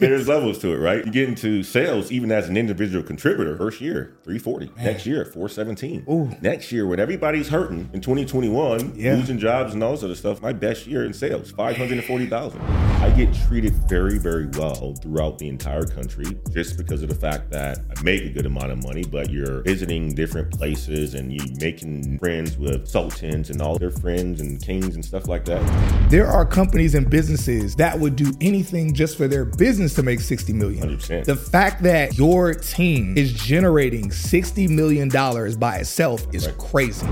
There's levels to it, right? You get into sales even as an individual contributor. First year, 340. Man. Next year, 417. Ooh. Next year, when everybody's hurting in 2021, yeah. losing jobs and all this other stuff, my best year in sales, 540,000. I get treated very, very well throughout the entire country just because of the fact that I make a good amount of money, but you're visiting different places and you're making friends with sultans and all their friends and kings and stuff like that. There are companies and businesses that would do anything just for their business to make 60 million. 100%. The fact that your team is generating 60 million dollars by itself is right. crazy.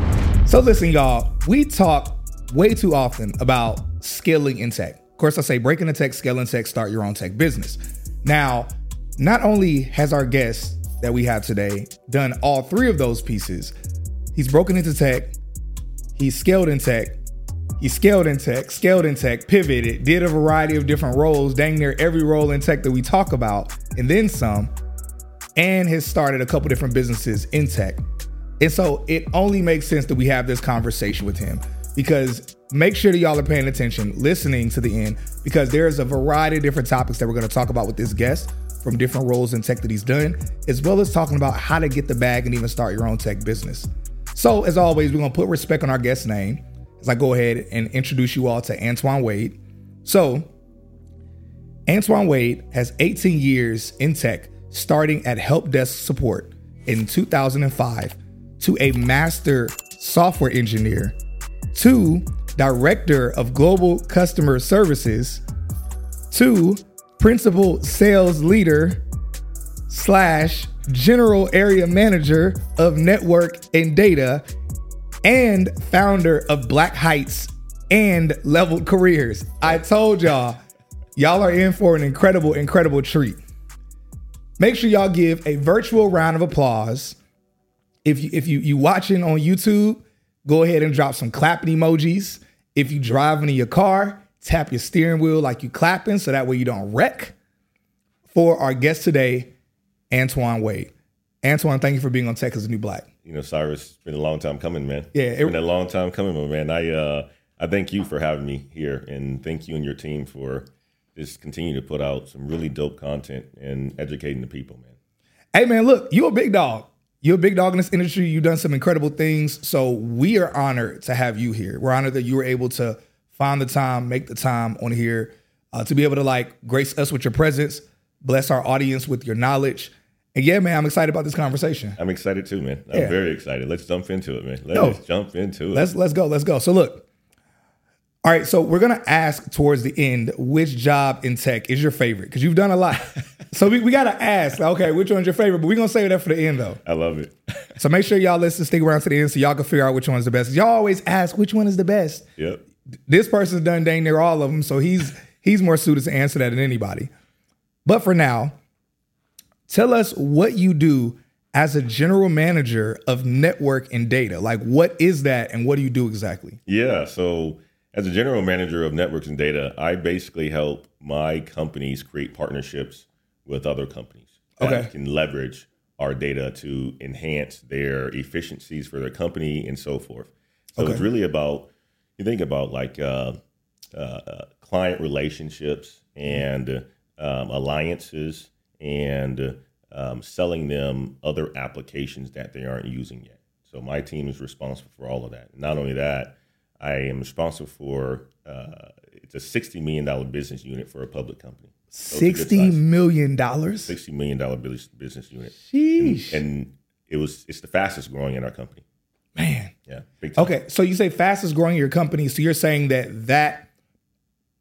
So listen y'all, we talk way too often about scaling in tech. Of course, I say breaking into tech, scaling tech, start your own tech business. Now, not only has our guest that we have today done all three of those pieces, he's broken into tech, he's scaled in tech, he scaled in tech, scaled in tech, pivoted, did a variety of different roles, dang near every role in tech that we talk about, and then some, and has started a couple different businesses in tech. And so it only makes sense that we have this conversation with him because make sure that y'all are paying attention, listening to the end, because there's a variety of different topics that we're going to talk about with this guest from different roles in tech that he's done, as well as talking about how to get the bag and even start your own tech business. So, as always, we're going to put respect on our guest's name as I go ahead and introduce you all to Antoine Wade. So, Antoine Wade has 18 years in tech, starting at help desk support in 2005 to a master software engineer to director of global customer services to principal sales leader slash general area manager of network and data and founder of Black Heights and Leveled Careers. I told y'all, y'all are in for an incredible, incredible treat. Make sure y'all give a virtual round of applause. If you if you you watching on YouTube, go ahead and drop some clapping emojis. If you driving in your car, tap your steering wheel like you clapping so that way you don't wreck. For our guest today, Antoine Wade. Antoine, thank you for being on Tech Is The New Black you know, Cyrus, it's been a long time coming, man. Yeah, it's it, been a long time coming, man. I uh, I thank you for having me here, and thank you and your team for just continue to put out some really dope content and educating the people, man. Hey, man, look, you're a big dog. You're a big dog in this industry. You've done some incredible things. So we are honored to have you here. We're honored that you were able to find the time, make the time on here, uh, to be able to like grace us with your presence, bless our audience with your knowledge and yeah, man, I'm excited about this conversation. I'm excited too, man. I'm yeah. very excited. Let's jump into it, man. Let's jump into it. Let's let's go. Let's go. So look. All right, so we're gonna ask towards the end which job in tech is your favorite because you've done a lot. so we, we gotta ask, okay, which one's your favorite? But we're gonna save that for the end though. I love it. so make sure y'all listen, stick around to the end so y'all can figure out which one's the best. Y'all always ask which one is the best. Yep. This person's done dang near all of them, so he's he's more suited to answer that than anybody. But for now, Tell us what you do as a general manager of network and data. Like, what is that and what do you do exactly? Yeah. So, as a general manager of networks and data, I basically help my companies create partnerships with other companies that okay. can leverage our data to enhance their efficiencies for their company and so forth. So, okay. it's really about, you think about like uh, uh, uh client relationships and um, alliances and um, selling them other applications that they aren't using yet. So my team is responsible for all of that. Not only that, I am responsible for uh, it's a sixty million dollar business unit for a public company. So Sixty million dollars. Sixty million dollar business unit. Sheesh. And, and, it was it's the fastest growing in our company. Man. Yeah. Okay, so you say fastest growing in your company. So you're saying that that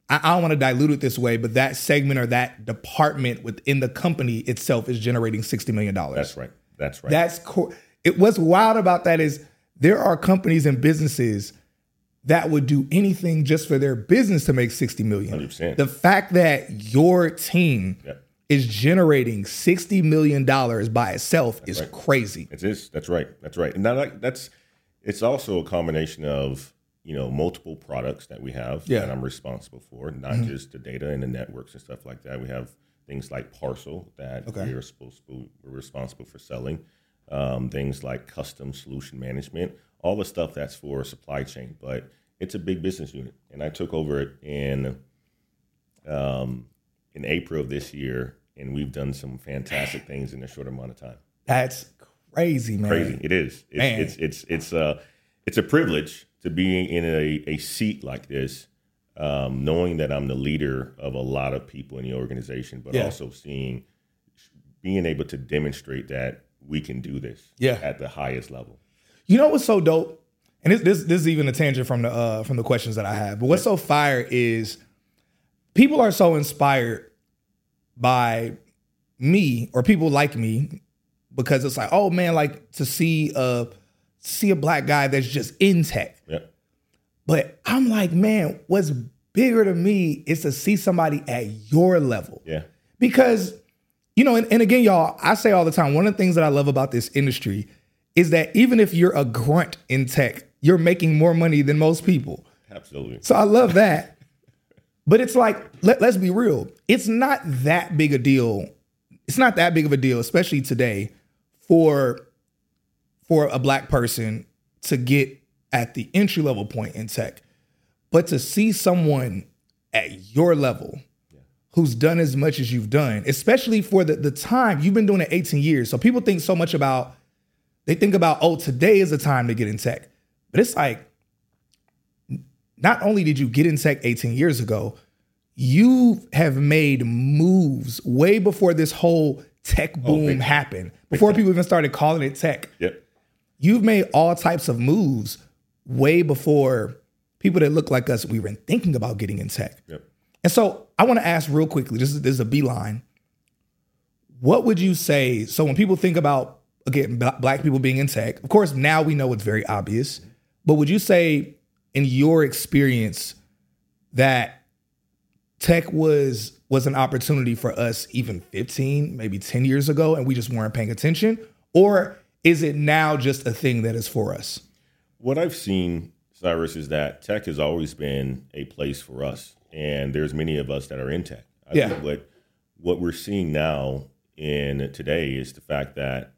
I, I don't want to dilute it this way, but that segment or that department within the company itself is generating $60 million. That's right. That's right. That's cool. It what's wild about that is there are companies and businesses that would do anything just for their business to make 60 million. 100%. The fact that your team Yep. is generating 60 million dollars by itself is right. crazy. It is. That's right. That's right. And that, that's it's also a combination of you know multiple products that we have Yeah. that I'm responsible for, not just the data and the networks and stuff like that. We have things like Parcel that Okay. we are supposed to we're responsible for selling. Um, things like custom solution management, all the stuff that's for supply chain, but it's a big business unit. And I took over it in um, in April of this year, and we've done some fantastic things in a short amount of time That's crazy, man. crazy. It is. It's Man. it's it's it's uh it's a privilege to be in a, a seat like this, um, knowing that I'm the leader of a lot of people in the organization, but Yeah. also seeing being able to demonstrate that we can do this Yeah. at the highest level. You know what's so dope? And this this this is even a tangent from the uh from the questions that I have. But what's so fire is people are so inspired by me or people like me because it's like, oh man, like to see a see a black guy that's just in tech. Yep. But I'm like, man, what's bigger to me is to see somebody at your level. Yeah. Because, you know, and, and again, y'all, I say all the time, one of the things that I love about this industry is that even if you're a grunt in tech, you're making more money than most people. Absolutely. So I love that. but it's like, let, let's be real. It's not that big a deal. It's not that big of a deal, especially today, for for a black person to get at the entry level point in tech. But to see someone at your level who's done as much as you've done, especially for the, the time you've been doing it 18 years. So people think so much about, they think about, oh, today is the time to get in tech. But it's like, not only did you get in tech 18 years ago, you have made moves way before this whole tech oh, boom big time. happened, before people even started calling it tech. Yep. You've made all types of moves way before people that look like us we were thinking about getting in tech. Yep. And so I want to ask real quickly, this is, this is a beeline. What would you say? So when people think about, again, black people being in tech, of course, now we know it's very obvious, but would you say in your experience that tech was was an opportunity for us even 15, maybe 10 years ago, and we just weren't paying attention? Or is it now just a thing that is for us? What I've seen, Cyrus, is that tech has always been a place for us, and there's many of us that are in tech. I Yeah. think what what we're seeing now in today is the fact that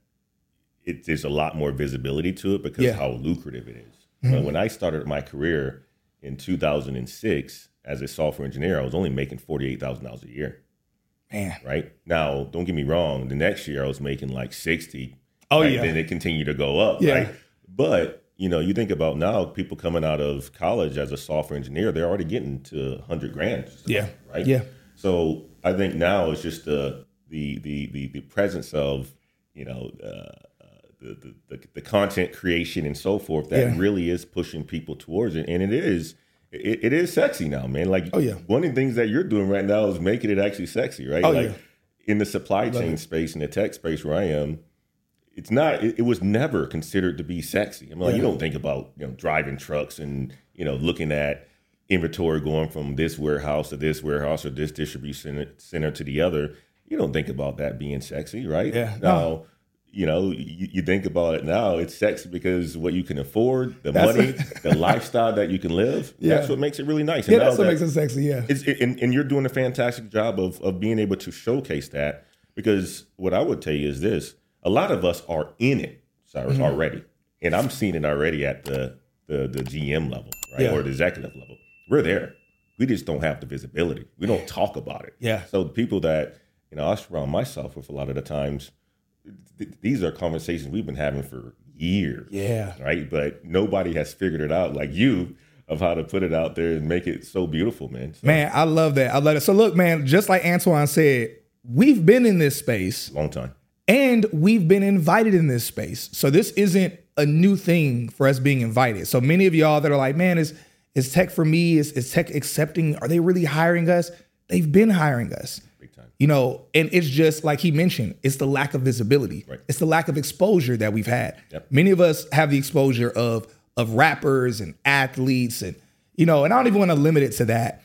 it, there's a lot more visibility to it because Yeah. Mm-hmm. how lucrative it is. But when I started my career in 2006 as a software engineer, I was only making forty eight thousand dollars a year. Man. Right now, don't get me wrong. The next year, I was making like sixty. Oh, right? yeah. Then it continued to go up. Yeah. Right. But you know, you think about now, people coming out of college as a software engineer, they're already getting to hundred grand. about, Yeah. Right. Yeah. So I think now it's just the the the the, the presence of you know uh, uh, the, the the the content creation and so forth that Yeah. really is pushing people towards it, and it is. It, it is sexy now, man. Like, Oh, yeah. one of the things that you're doing right now is making it actually sexy, right? Oh, like, yeah. in the supply chain space, in the tech space where I am, it's not. It, it was never considered to be sexy. I mean, like, you don't think about you know driving trucks and you know looking at inventory going from this warehouse to this warehouse or this distribution center, to the other. You don't think about that being sexy, right? Yeah, Now, no. you know, you, you think about it now. It's sexy because what you can afford, the That's money, what- the lifestyle that you can live. Yeah. That's what makes it really nice. Yeah, that's what that- makes it sexy. Yeah. it's, and, and you're doing a fantastic job of, of being able to showcase that because what I would tell you is this a lot of us are in it, Cyrus, Mm-hmm. already. And I'm seeing it already at the, the, the GM level, right? Yeah. Or the executive level. We're there. We just don't have the visibility. We don't talk about it. Yeah. So the people that, you know, I surround myself with a lot of the times, th- these are conversations we've been having for years Yeah. right? But nobody has figured it out like you of how to put it out there and make it so beautiful, man. So, Man, I love that. I love it. So look, man, just like Antoine said, we've been in this space long time. And we've been invited in this space. So this isn't a new thing for us being invited. So many of y'all that are like, man, is is tech for me? Is is tech accepting? Are they really hiring us? They've been hiring us. Big time. You know, and it's just like he mentioned, it's the lack of visibility. Right. It's the lack of exposure that we've had. Yep. Many of us have the exposure of of rappers and athletes and you know, and I don't even want to limit it to that.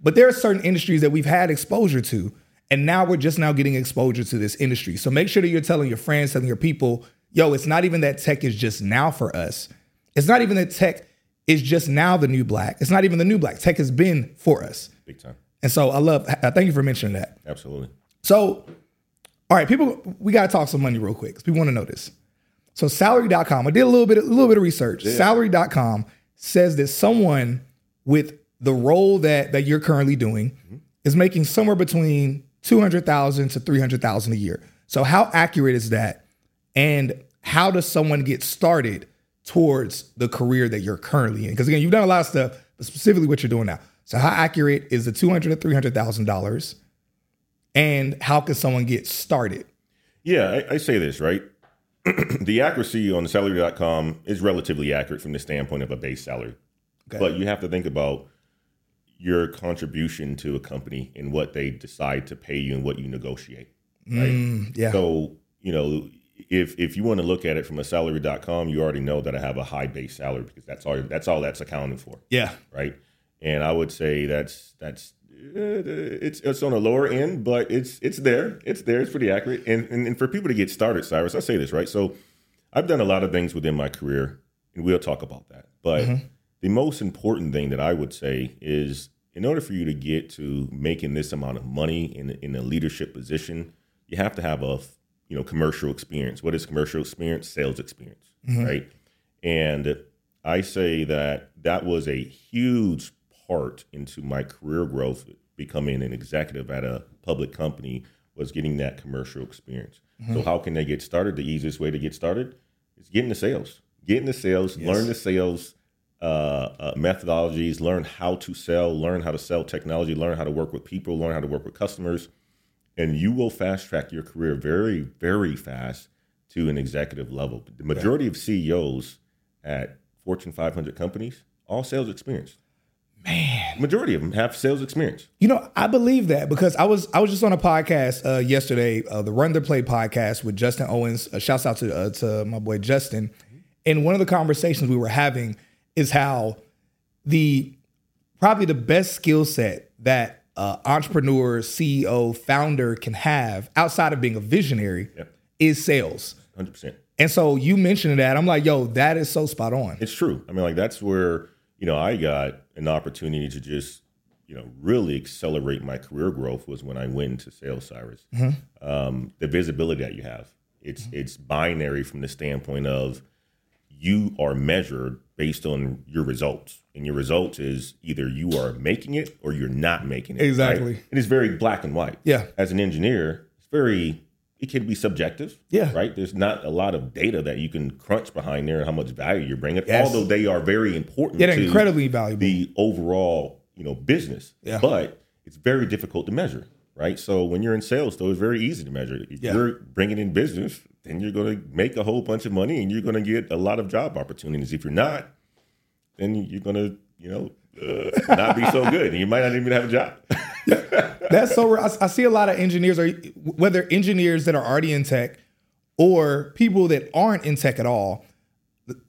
But there are certain industries that we've had exposure to, and now we're just now getting exposure to this industry. So make sure that you're telling your friends, telling your people, yo, it's not even that tech is just now for us. It's not even that tech is just now the new black. It's not even the new black. Tech has been for us. Big time. And so I love, thank you for mentioning that. Absolutely. So, all right, people, we got to talk some money real quick because we want to know this. So salary.com, I did a little bit, a little bit of research. Yeah. Salary.com says that someone with the role that that you're currently doing mm-hmm. is making somewhere between 200,000 to 300,000 a year. So how accurate is that? And how does someone get started towards the career that you're currently in? Because again, you've done a lot of stuff, but specifically what you're doing now. So how accurate is the 200 to 300,000 dollars? And how can someone get started? Yeah, I, I say this, right? the accuracy on the salary.com is relatively accurate from the standpoint of a base salary. Okay. But you have to think about your contribution to a company and what they decide to pay you and what you negotiate. Right. Mm, yeah. So, you know, if if you want to look at it from a salary.com, you already know that I have a high base salary because that's all that's all that's accounted for. Yeah. Right. And I would say that's that's uh, it's it's on a lower end, but it's it's there. It's there. It's pretty accurate. And, and and for people to get started, Cyrus, I say this right. So I've done a lot of things within my career, and we'll talk about that. But mm-hmm. The most important thing that I would say is, in order for you to get to making this amount of money in in a leadership position, you have to have a you know commercial experience. What is commercial experience? Sales experience, mm-hmm. right? And I say that that was a huge part into my career growth, becoming an executive at a public company, was getting that commercial experience. Mm-hmm. So, how can they get started? The easiest way to get started is getting the sales. getting the sales, yes. learn the sales uh, uh, methodologies, learn how to sell, learn how to sell technology, learn how to work with people, learn how to work with customers, and you will fast track your career very, very fast to an executive level. The majority of CEOs at Fortune 500 companies, all sales experience. Man, majority of them have sales experience. You know, I believe that because I was I was just on a podcast uh, yesterday, uh, the Run the Play podcast with Justin Owens. Uh, shouts out to uh, to my boy Justin. In one of the conversations we were having is how the probably the best skill set that entrepreneur, CEO, founder can have outside of being a visionary is sales. Hundred percent. And so you mentioned that, I'm like, yo, that is so spot on. It's true. I mean, like that's where you know I got an opportunity to just you know really accelerate my career growth was when I went into sales, Cyrus. Mm-hmm. Um, the visibility that you have it's mm-hmm. it's binary from the standpoint of you are measured based on your results, and your results is either you are making it or you're not making it. Exactly, right? it's very black and white. Yeah, as an engineer, it's very it can be subjective. Yeah. Right. There's not a lot of data that you can crunch behind there and how much value you're bringing, yes. although they are very important. Yeah, incredibly valuable. The overall, you know, business. Yeah. But it's very difficult to measure. Right. So when you're in sales, though, it's very easy to measure. If yeah. you're bringing in business, then you're going to make a whole bunch of money and you're going to get a lot of job opportunities. If you're not, then you're going to, you know, uh, not be so good. And you might not even have a job. That's so. I, I see a lot of engineers, or whether engineers that are already in tech, or people that aren't in tech at all.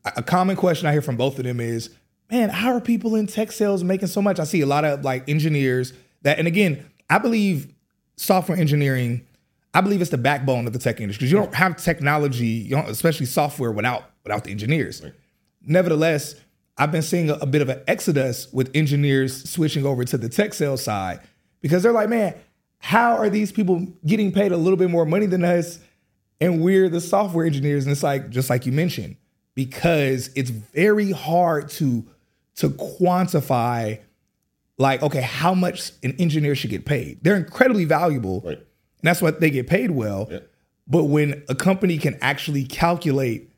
A common question I hear from both of them is, "Man, how are people in tech sales making so much?" I see a lot of like engineers that, and again, I believe software engineering. I believe it's the backbone of the tech industry because you don't have technology, especially software, without without the engineers. Right. Nevertheless, I've been seeing a, a, bit of an exodus with engineers switching over to the tech sales side because they're like, man, how are these people getting paid a little bit more money than us? And we're the software engineers. And it's like, just like you mentioned, because it's very hard to to quantify like, okay, how much an engineer should get paid. They're incredibly valuable. Right. And that's why they get paid well. Yeah. But when a company can actually calculate,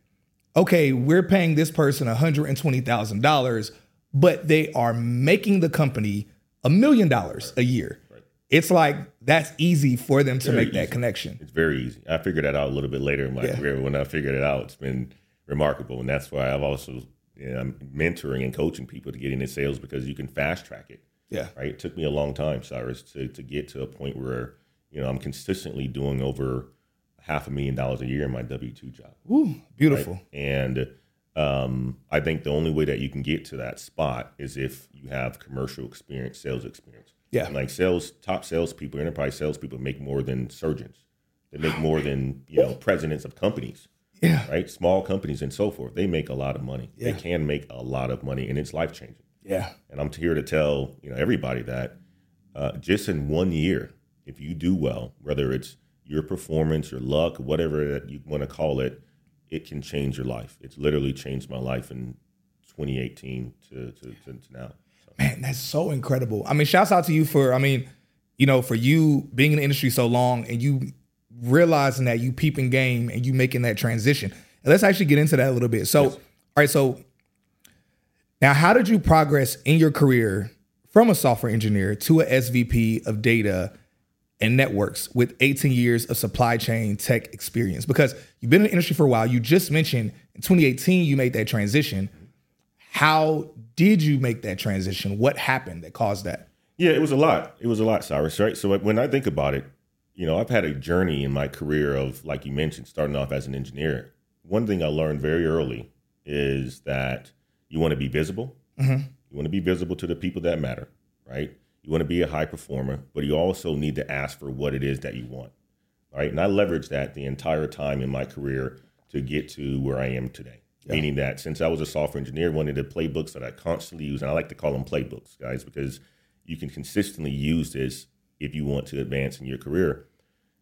okay, we're paying this person $120,000, but they are making the company a million dollars a year. Right. It's like that's easy for them to very make easy. that connection. It's very easy. I figured that out a little bit later in my yeah. career. When I figured it out, it's been remarkable, and that's why I've also you know, I'm mentoring and coaching people to get into sales because you can fast track it. Yeah. Right. It took me a long time, Cyrus, to to get to a point where you know I'm consistently doing over half a million dollars a year in my W two job. Ooh, beautiful. Right? And Um, I think the only way that you can get to that spot is if you have commercial experience, sales experience. Yeah. And like sales, top salespeople, enterprise salespeople make more than surgeons. They make more than you know presidents of companies. Yeah. Right. Small companies and so forth. They make a lot of money. Yeah. They can make a lot of money, and it's life changing. Yeah. And I'm here to tell you know everybody that uh, just in one year, if you do well, whether it's your performance, your luck, whatever that you want to call it, it can change your life. It's literally changed my life in 2018 to, to, to, to now. So. Man, that's so incredible. I mean, shouts out to you for, I mean, you know, for you being in the industry so long and you realizing that you peeping game and you making that transition. And let's actually get into that a little bit. So, yes. all right, so now how did you progress in your career from a software engineer to a SVP of data and networks with 18 years of supply chain tech experience? Because you've been in the industry for a while. You just mentioned in 2018 you made that transition. How did you make that transition? What happened that caused that? Yeah, it was a lot. It was a lot, Cyrus, right? So when I think about it, you know, I've had a journey in my career of, like you mentioned, starting off as an engineer. One thing I learned very early is that you want to be visible. Mm-hmm. You want to be visible to the people that matter, right? You want to be a high performer, but you also need to ask for what it is that you want, right? And I leveraged that the entire time in my career to get to where I am today. Yeah. Meaning that since I was a software engineer, one of the playbooks that I constantly use, and I like to call them playbooks, guys, because you can consistently use this if you want to advance in your career.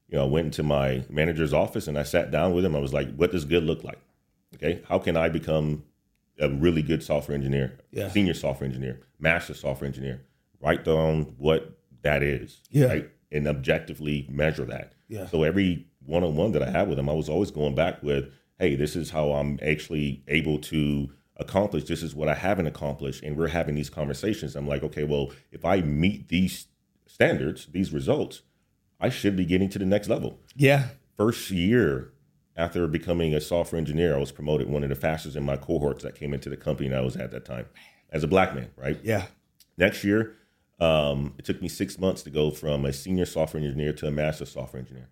You know, I went into my manager's office and I sat down with him. I was like, what does good look like? Okay. How can I become a really good software engineer, yeah. senior software engineer, master software engineer? Write down what that is. Yeah. Right. And objectively measure that. Yeah. So every one on one that I had with him, I was always going back with, hey, this is how I'm actually able to accomplish. This is what I haven't accomplished. And we're having these conversations. I'm like, okay, well, if I meet these standards, these results, I should be getting to the next level. Yeah. First year after becoming a software engineer, I was promoted one of the fastest in my cohorts that came into the company I was at that time as a black man, right? Yeah. Next year, um, it took me six months to go from a senior software engineer to a master software engineer.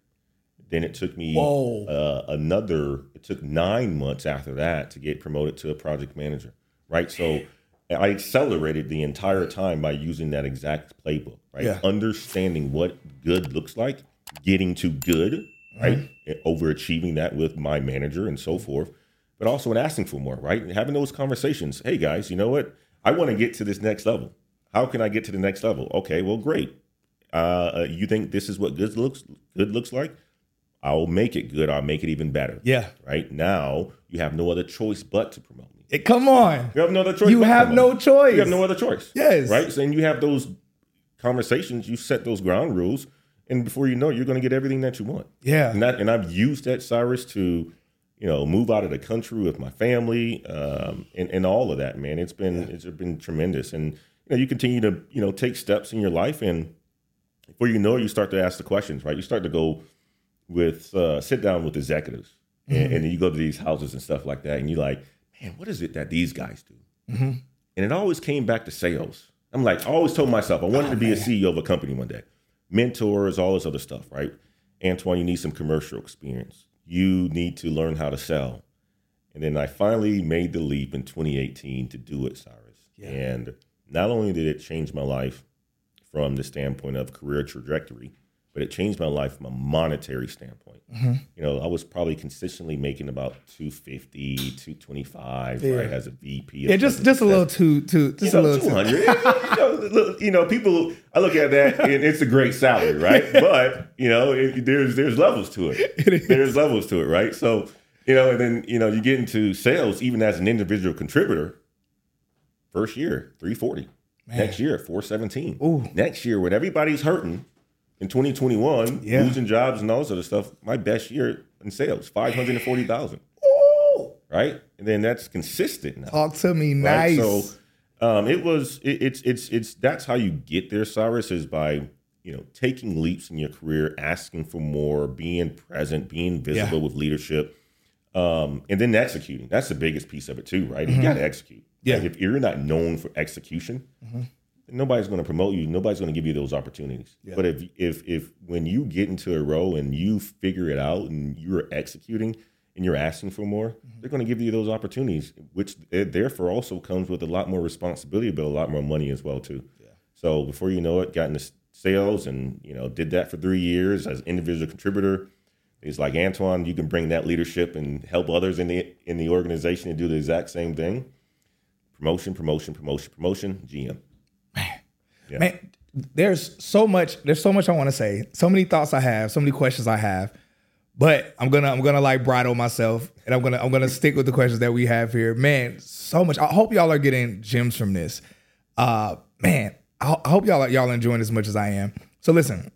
Then it took me uh, another, it took nine months after that to get promoted to a project manager, right? So I accelerated the entire time by using that exact playbook, right? Yeah. Understanding what good looks like, getting to good, right? Mm-hmm. Overachieving that with my manager and so forth, but also in asking for more, right? Having those conversations. Hey guys, you know what? I want to get to this next level. How can I get to the next level? Okay, well, great. Uh, uh you think this is what good looks good looks like? I'll make it good. I'll make it even better. Yeah. Right now, you have no other choice but to promote me. It, come on. You have no other choice. You have no choice. You have no other choice. Yes. Right? So, and you have those conversations, you set those ground rules, and before you know it, you're going to get everything that you want. Yeah. And, that, and I've used that, Cyrus, to, you know, move out of the country with my family um, and, and all of that, man. It's been, yeah. it's been tremendous. And, you know, you continue to, you know, take steps in your life. And before you know it, you start to ask the questions, right? You start to go with, uh, sit down with executives. Mm-hmm. And, and then you go to these houses and stuff like that. And you're like, man, what is it that these guys do? Mm-hmm. And it always came back to sales. I'm like, I always told myself I wanted oh, to be man. a CEO of a company one day. Mentors, all this other stuff, right? Antoine, you need some commercial experience. You need to learn how to sell. And then I finally made the leap in 2018 to do it, Cyrus. Yeah. And not only did it change my life from the standpoint of career trajectory, but it changed my life from a monetary standpoint. Mm-hmm. You know, I was probably consistently making about 250, 225, yeah. right, as a VP. Yeah, just just a little too, too, just you know, a little 200. you, know, you know, people, I look at that and it's a great salary, right? but, you know, it, there's there's levels to it. it there's levels to it, right? So, you know, and then, you know, you get into sales, even as an individual contributor, first year, 340. Man. Next year, 417. Ooh. Next year, when everybody's hurting, in 2021, yeah. losing jobs and all sort of stuff, my best year in sales, 540,000. Right? And then that's consistent now. Talk to me right? nice. So um, it was, it, it's, it's, it's, that's how you get there, Cyrus, is by, you know, taking leaps in your career, asking for more, being present, being visible yeah. with leadership, um, and then executing. That's the biggest piece of it too, right? Mm-hmm. You got to execute. Yeah. Like if you're not known for execution, mm-hmm nobody's going to promote you. Nobody's going to give you those opportunities. Yeah. But if if if when you get into a role and you figure it out and you're executing and you're asking for more, mm-hmm. they're going to give you those opportunities, which therefore also comes with a lot more responsibility, but a lot more money as well too. Yeah. So before you know it, got into sales and you know did that for three years as individual contributor. It's like Antoine, you can bring that leadership and help others in the in the organization and do the exact same thing. Promotion, promotion, promotion, promotion. GM. Man, yeah. man, there's so much. There's so much I want to say. So many thoughts I have. So many questions I have. But I'm gonna I'm gonna like bridle myself, and I'm gonna I'm gonna stick with the questions that we have here. Man, so much. I hope y'all are getting gems from this. Uh, man, I, I hope y'all are, y'all enjoying as much as I am. So listen.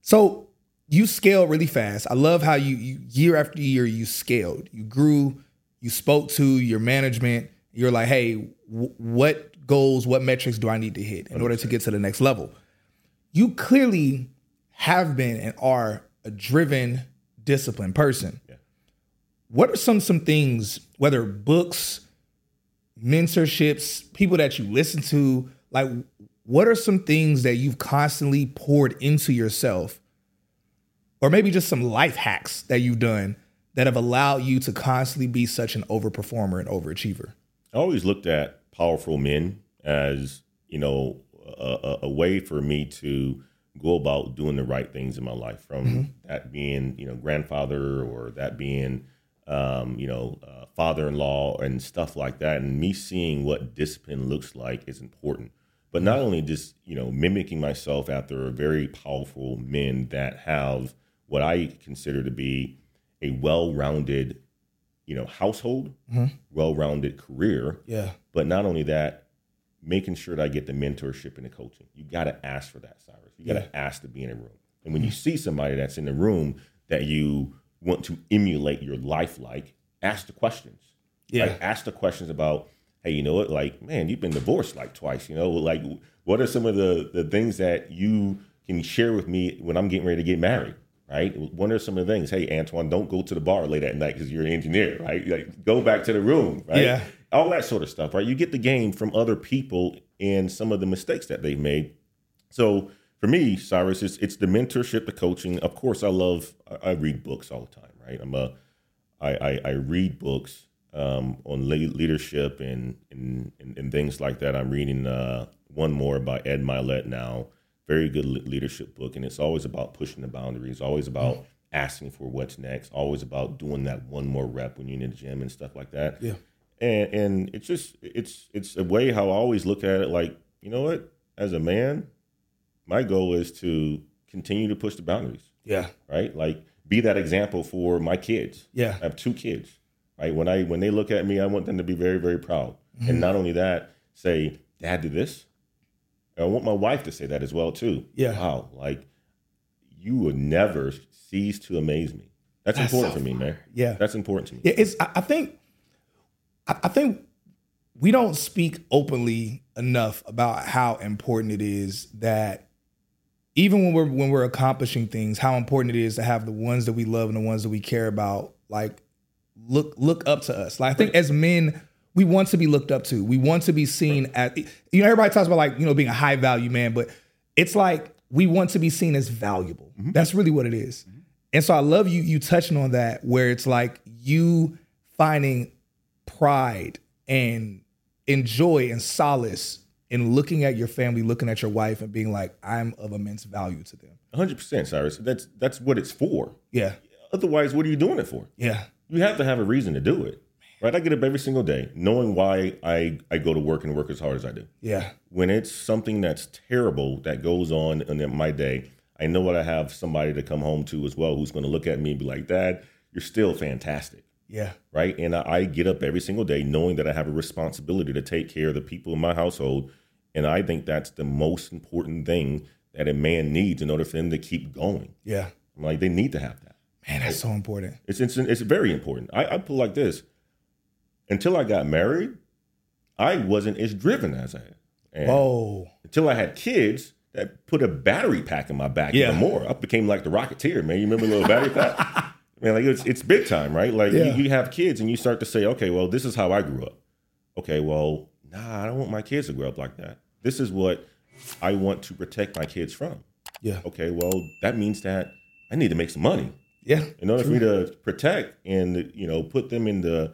So you scale really fast. I love how you, you year after year you scaled. You grew. You spoke to your management. You're like, hey, w- what goals, what metrics do I need to hit in 100%. order to get to the next level? You clearly have been and are a driven, disciplined person. Yeah. What are some some things, whether books, mentorships, people that you listen to, like what are some things that you've constantly poured into yourself? Or maybe just some life hacks that you've done that have allowed you to constantly be such an overperformer and overachiever? I always looked at powerful men as, you know, a, a way for me to go about doing the right things in my life from mm-hmm. that being you know grandfather or that being um, you know uh, father-in-law and stuff like that and me seeing what discipline looks like is important but not only just you know mimicking myself after very powerful men that have what i consider to be a well-rounded you know household mm-hmm. well-rounded career yeah but not only that making sure that i get the mentorship and the coaching you got to ask for that Cyrus you got to yeah. ask to be in a room. And when you see somebody that's in the room that you want to emulate your life like, ask the questions. Yeah. Like, ask the questions about, hey, you know what? Like, man, you've been divorced like twice. You know, like, what are some of the the things that you can share with me when I'm getting ready to get married? Right? What are some of the things? Hey, Antoine, don't go to the bar late at night because you're an engineer, right? Like, go back to the room, right? Yeah. All that sort of stuff, right? You get the game from other people and some of the mistakes that they've made. So for me, Cyrus, it's it's the mentorship, the coaching. Of course, I love. I, I read books all the time, right? I'm a, I I, I read books um, on le- leadership and, and, and and things like that. I'm reading uh, one more by Ed Mylett now. Very good leadership book, and it's always about pushing the boundaries. Always about asking for what's next. Always about doing that one more rep when you're in the gym and stuff like that. Yeah. And and it's just it's it's a way how I always look at it. Like you know what, as a man, my goal is to continue to push the boundaries. Yeah. Right. Like be that example for my kids. Yeah. I have two kids. Right. When I when they look at me, I want them to be very very proud. Mm-hmm. And not only that, say, "Dad did this." I want my wife to say that as well too. Yeah. Wow. Like you would never cease to amaze me. That's, That's important so for me, man. Yeah. That's important to me. Yeah. It's. I think. I think we don't speak openly enough about how important it is that even when we're when we're accomplishing things, how important it is to have the ones that we love and the ones that we care about, like look look up to us. Like I think as men, we want to be looked up to. We want to be seen as you know, everybody talks about like, you know, being a high value man, but it's like we want to be seen as valuable. Mm-hmm. That's really what it is. Mm-hmm. And so I love you you touching on that where it's like you finding pride and enjoy and solace in looking at your family, looking at your wife, and being like, I'm of immense value to them. 100 percent, Cyrus. That's that's what it's for. Yeah. Otherwise, what are you doing it for? Yeah. You have to have a reason to do it. Right? I get up every single day knowing why I, I go to work and work as hard as I do. Yeah. When it's something that's terrible that goes on in my day, I know what I have somebody to come home to as well who's going to look at me and be like, Dad, you're still fantastic. Yeah. Right. And I, I, get up every single day knowing that I have a responsibility to take care of the people in my household. And I think that's the most important thing that a man needs in order for them to keep going. Yeah. I'm like, they need to have that. Man, that's so important. It's, it's, it's very important. I, I put like this until I got married, I wasn't as driven as I am. And Whoa. Until I had kids, that put a battery pack in my back yeah. even more. I became like the Rocketeer, man. You remember the little battery pack? Man, like it's it's big time, right? Like yeah. you, you, have kids and you start to say, okay, well, this is how I grew up. Okay, well, nah, I don't want my kids to grow up like that. This is what I want to protect my kids from. Yeah. Okay, well, that means that I need to make some money. Yeah. In order true. for me to protect and you know put them in the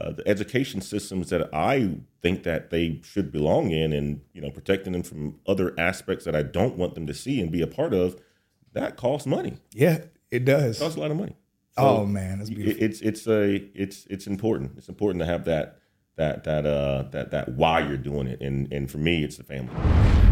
uh, the education systems that I think that they should belong in, and you know protecting them from other aspects that I don't want them to see and be a part of, that costs money. Yeah, it does. It costs a lot of money. So oh man, that's beautiful. It's it's a it's it's important. It's important to have that that that uh that that why you're doing it, and and for me, it's the family.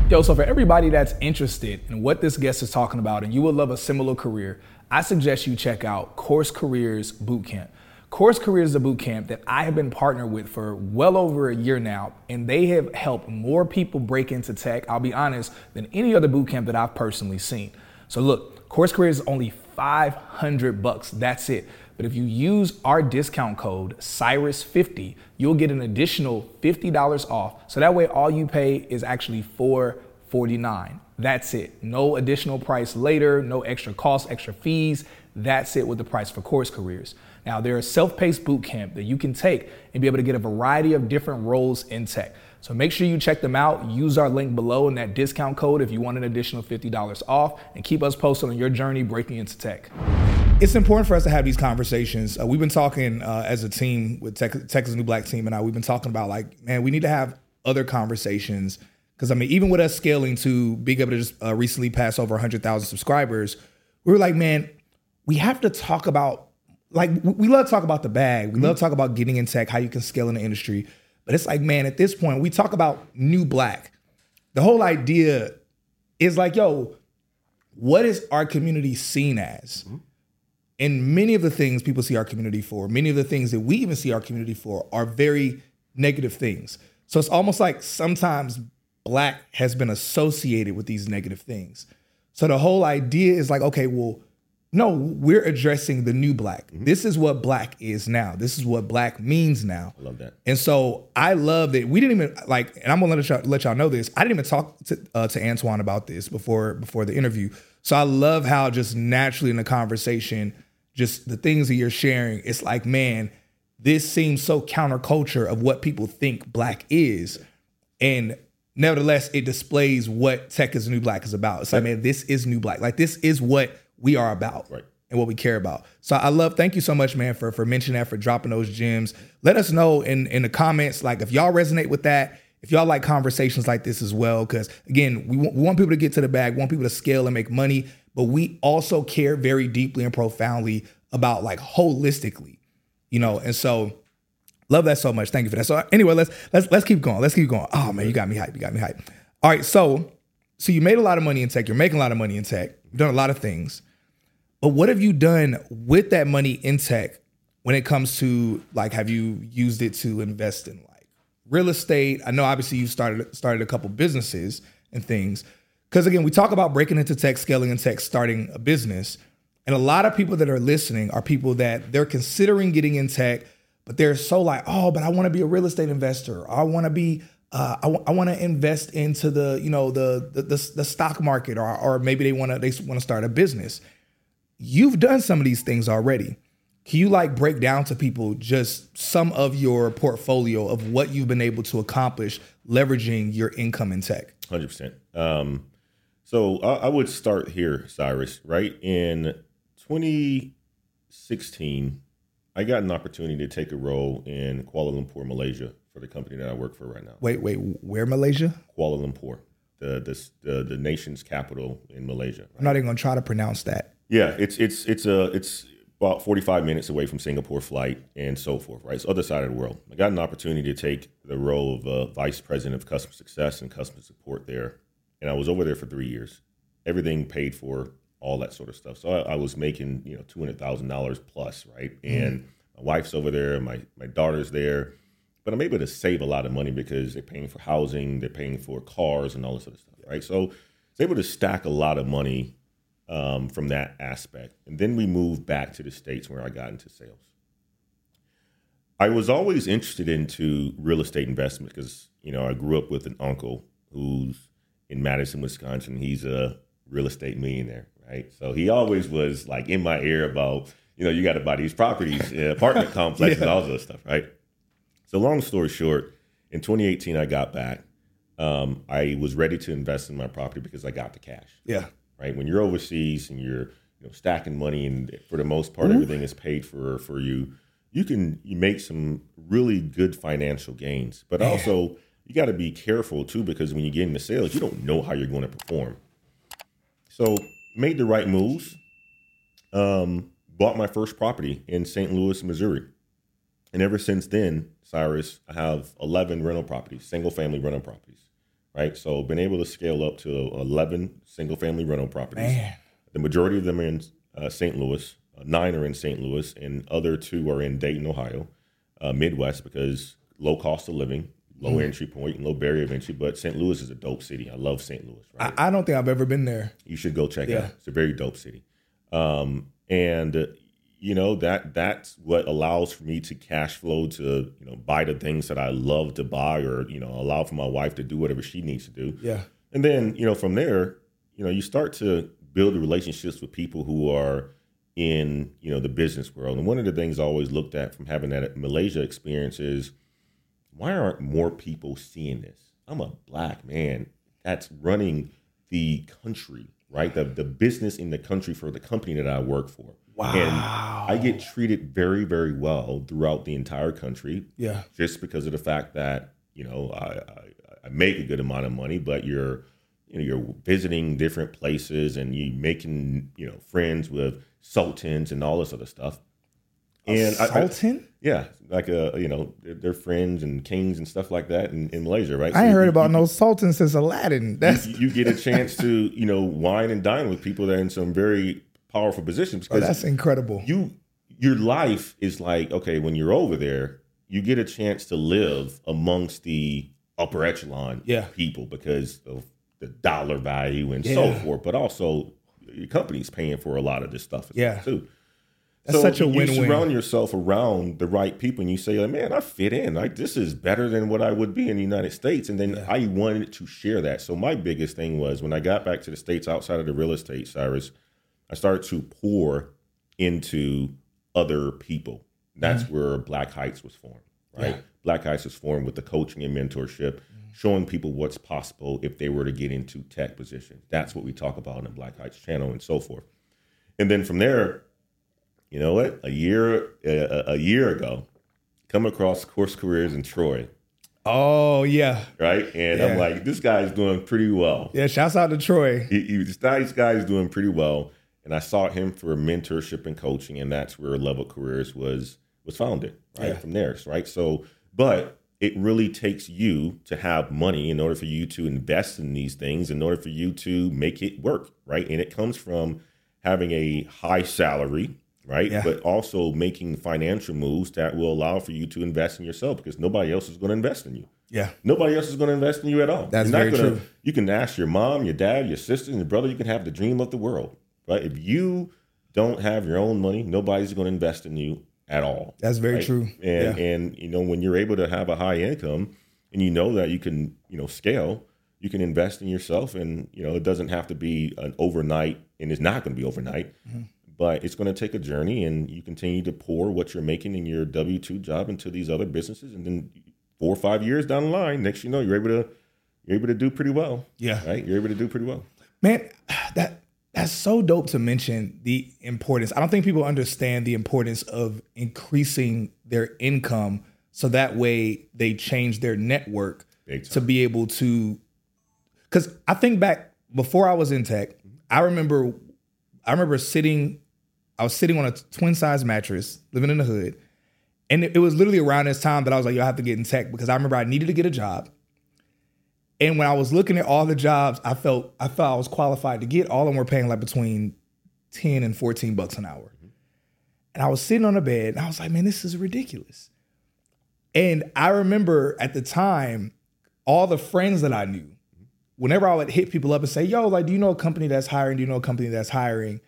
Yo, so for everybody that's interested in what this guest is talking about, and you would love a similar career, I suggest you check out Course Careers Bootcamp. Course Careers is a boot camp that I have been partnered with for well over a year now, and they have helped more people break into tech, I'll be honest, than any other boot camp that I've personally seen. So look, Course Careers is only 500 bucks. That's it. But if you use our discount code Cyrus50, you'll get an additional $50 off. So that way all you pay is actually 449. That's it. No additional price later, no extra costs, extra fees. That's it with the price for course careers. Now, they're self paced boot camp that you can take and be able to get a variety of different roles in tech. So make sure you check them out. Use our link below in that discount code if you want an additional $50 off and keep us posted on your journey breaking into tech. It's important for us to have these conversations. Uh, we've been talking uh, as a team with tech, Texas New Black Team and I, we've been talking about like, man, we need to have other conversations. Because I mean, even with us scaling to being able to just uh, recently pass over 100,000 subscribers, we were like, man, we have to talk about like we love to talk about the bag. We mm-hmm. love to talk about getting in tech, how you can scale in the industry. But it's like, man, at this point, we talk about new black. The whole idea is like, yo, what is our community seen as? Mm-hmm. And many of the things people see our community for, many of the things that we even see our community for are very negative things. So it's almost like sometimes black has been associated with these negative things. So the whole idea is like, okay, well, no, we're addressing the new black. Mm-hmm. This is what black is now. This is what black means now. I love that. And so I love that we didn't even like, and I'm gonna let y'all, let y'all know this. I didn't even talk to, uh, to Antoine about this before before the interview. So I love how just naturally in the conversation, just the things that you're sharing, it's like, man, this seems so counterculture of what people think black is, and nevertheless, it displays what tech is new black is about. It's like, man, this is new black. Like this is what we are about. Right. And what we care about. So I love, thank you so much, man, for for mentioning that, for dropping those gems. Let us know in in the comments, like if y'all resonate with that, if y'all like conversations like this as well, because again, we want, we want people to get to the bag, want people to scale and make money, but we also care very deeply and profoundly about like holistically, you know. And so, love that so much. Thank you for that. So anyway, let's let's let's keep going. Let's keep going. Oh man, you got me hype. You got me hype. All right, so so you made a lot of money in tech. You're making a lot of money in tech. You've done a lot of things. But what have you done with that money in tech when it comes to like have you used it to invest in like real estate? I know obviously you started started a couple businesses and things. Cuz again, we talk about breaking into tech, scaling in tech, starting a business. And a lot of people that are listening are people that they're considering getting in tech, but they're so like, "Oh, but I want to be a real estate investor. I want to be uh, I, w- I want to invest into the you know the the, the, the stock market or or maybe they want to they want to start a business you've done some of these things already. Can you like break down to people just some of your portfolio of what you've been able to accomplish leveraging your income in tech? 100%. Um, so I, I would start here, Cyrus, right? In 2016, I got an opportunity to take a role in Kuala Lumpur, Malaysia for the company that I work for right now. Wait, wait, where Malaysia? Kuala Lumpur, the the the, the nation's capital in Malaysia. Right? I'm not even gonna try to pronounce that. Yeah, it's it's it's a it's about 45 minutes away from Singapore flight and so forth, right? It's other side of the world. I got an opportunity to take the role of uh, vice president of customer success and customer support there. And I was over there for three years. Everything paid for, all that sort of stuff. So I, I was making, you know, $200,000 plus, right? Mm. And my wife's over there, my, my daughter's there. But I'm able to save a lot of money because they're paying for housing, they're paying for cars and all this other stuff, right? So I was able to stack a lot of money um, from that aspect. And then we moved back to the States where I got into sales. I was always interested into real estate investment because, you know, I grew up with an uncle who's in Madison, Wisconsin. He's a real estate millionaire, right? So he always was like in my ear about, you know, you got to buy these properties, uh, apartment complexes, yeah. all this stuff, right? So long story short, in 2018, I got back. Um, I was ready to invest in my property because I got the cash. Yeah right? When you're overseas and you're you know stacking money and for the most part Ooh. everything is paid for for you you can you make some really good financial gains but Man. also you got to be careful too because when you get into sales you don't know how you're going to perform so made the right moves um, bought my first property in st louis missouri and ever since then cyrus i have 11 rental properties single family rental properties right so been able to scale up to 11 single family rental properties Man. The majority of them are in uh, St. Louis. Uh, nine are in St. Louis, and other two are in Dayton, Ohio, uh, Midwest, because low cost of living, low mm. entry point, low barrier of entry. But St. Louis is a dope city. I love St. Louis. Right? I, I, don't think I've ever been there. You should go check yeah. it out. It's a very dope city. Um, and uh, you know that that's what allows for me to cash flow to you know buy the things that I love to buy, or you know allow for my wife to do whatever she needs to do. Yeah. And then you know from there, you know you start to build relationships with people who are in you know the business world. And one of the things I always looked at from having that Malaysia experience is why aren't more people seeing this? I'm a black man that's running the country, right? The the business in the country for the company that I work for. Wow. And I get treated very, very well throughout the entire country. Yeah. Just because of the fact that, you know, I, I, I make a good amount of money, but you're you know you're visiting different places and you making you know friends with sultans and all this other stuff. And a sultan? I, I, yeah, like a uh, you know they're, they're, friends and kings and stuff like that in, in Malaysia, right? I so heard you, about you, no sultan since Aladdin. That's you, you, get a chance to you know wine and dine with people that are in some very powerful positions. Because oh, that's incredible. You your life is like okay when you're over there, you get a chance to live amongst the upper echelon yeah. people because of the dollar value and yeah. so forth, but also your company's paying for a lot of this stuff yeah. Well too. That's so such a you win-win. surround yourself around the right people, and you say, like, "Man, I fit in. Like this is better than what I would be in the United States." And then yeah. I wanted to share that. So my biggest thing was when I got back to the states outside of the real estate, Cyrus, I started to pour into other people. That's mm-hmm. where Black Heights was formed, right? Yeah. Black Heights was formed with the coaching and mentorship showing people what's possible if they were to get into tech positions. That's what we talk about in the Black Heights channel and so forth. And then from there, you know what? A year a, a year ago, come across Course Careers in Troy. Oh yeah, right. And yeah. I'm like, this guy's doing pretty well. Yeah, shouts out to Troy. He, he, this guy's doing pretty well, and I sought him for mentorship and coaching, and that's where Level Careers was was founded. Right yeah. from there, right. So, but it really takes you to have money in order for you to invest in these things, in order for you to make it work, right? And it comes from having a high salary, right? Yeah. But also making financial moves that will allow for you to invest in yourself because nobody else is going to invest in you. Yeah. Nobody else is going to invest in you at all. That's very gonna, true. You can ask your mom, your dad, your sister, and your brother. You can have the dream of the world, right? If you don't have your own money, nobody's going to invest in you at all. That's very right? true. And yeah. and you know when you're able to have a high income and you know that you can you know scale, you can invest in yourself, and you know it doesn't have to be an overnight, and it's not going to be overnight. Mm-hmm. But it's going to take a journey, and you continue to pour what you're making in your W two job into these other businesses, and then four or five years down the line, next you know you're able to you're able to do pretty well. Yeah, right. You're able to do pretty well. Man, that that's so dope to mention the importance. I don't think people understand the importance of increasing their income so that way they change their network to be able to cuz I think back before I was in tech, I remember I remember sitting I was sitting on a twin size mattress, living in the hood. And it, was literally around this time that I was like, yo, I have to get in tech because I remember I needed to get a job. And when I was looking at all the jobs, I felt I felt I was qualified to get. All of them were paying like between 10 and 14 bucks an hour. And I was sitting on a bed and I was like, man, this is ridiculous. And I remember at the time, all the friends that I knew, whenever I would hit people up and say, yo, like, do you know a company that's hiring? Do you know a company that's hiring?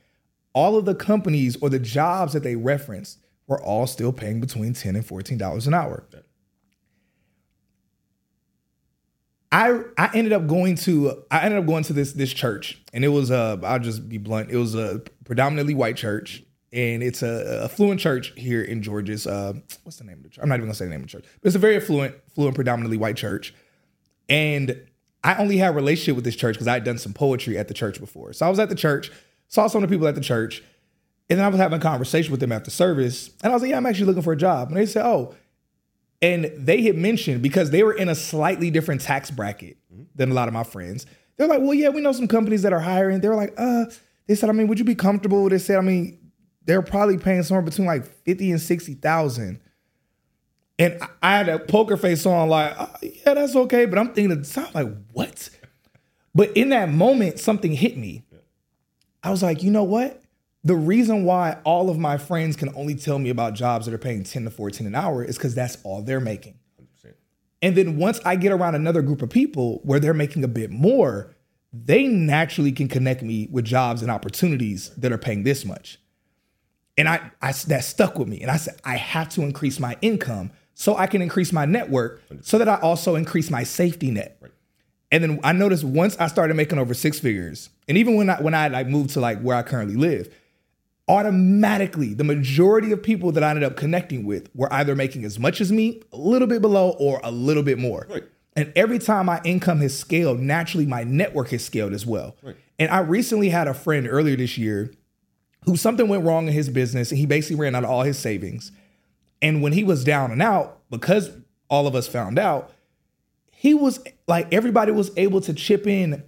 All of the companies or the jobs that they referenced were all still paying between 10 and $14 an hour. I I ended up going to I ended up going to this this church, and it was a I'll just be blunt. It was a predominantly white church, and it's a affluent church here in Georgia. It's, uh, what's the name of the church? I'm not even gonna say the name of the church, but it's a very affluent, affluent, predominantly white church. And I only had a relationship with this church because I had done some poetry at the church before. So I was at the church saw some of the people at the church, and then I was having a conversation with them after service, and I was like, "Yeah, I'm actually looking for a job." And they said, "Oh," and they had mentioned because they were in a slightly different tax bracket than a lot of my friends. They're like, "Well, yeah, we know some companies that are hiring." They were like, "Uh," they said, "I mean, would you be comfortable?" They said, "I mean, they're probably paying somewhere between like fifty and sixty thousand. And I had a poker face on, like, oh, yeah, that's okay. But I'm thinking, sound like what? But in that moment, something hit me. I was like, you know what? The reason why all of my friends can only tell me about jobs that are paying 10 to 14 an hour is because that's all they're making. 100%. And then once I get around another group of people where they're making a bit more, they naturally can connect me with jobs and opportunities that are paying this much. And I, I that stuck with me. And I said, I have to increase my income so I can increase my network so that I also increase my safety net. Right. And then I noticed once I started making over six figures, and even when I when I like moved to like where I currently live, automatically the majority of people that I ended up connecting with were either making as much as me, a little bit below, or a little bit more. Right. And every time my income has scaled, naturally my network has scaled as well. Right. And I recently had a friend earlier this year who something went wrong in his business and he basically ran out of all his savings. And when he was down and out, because all of us found out, he was like everybody was able to chip in